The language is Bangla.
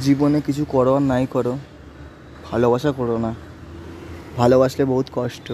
জীবনে কিছু করো আর নাই করো ভালোবাসা করো না। ভালোবাসলে বহুত কষ্ট।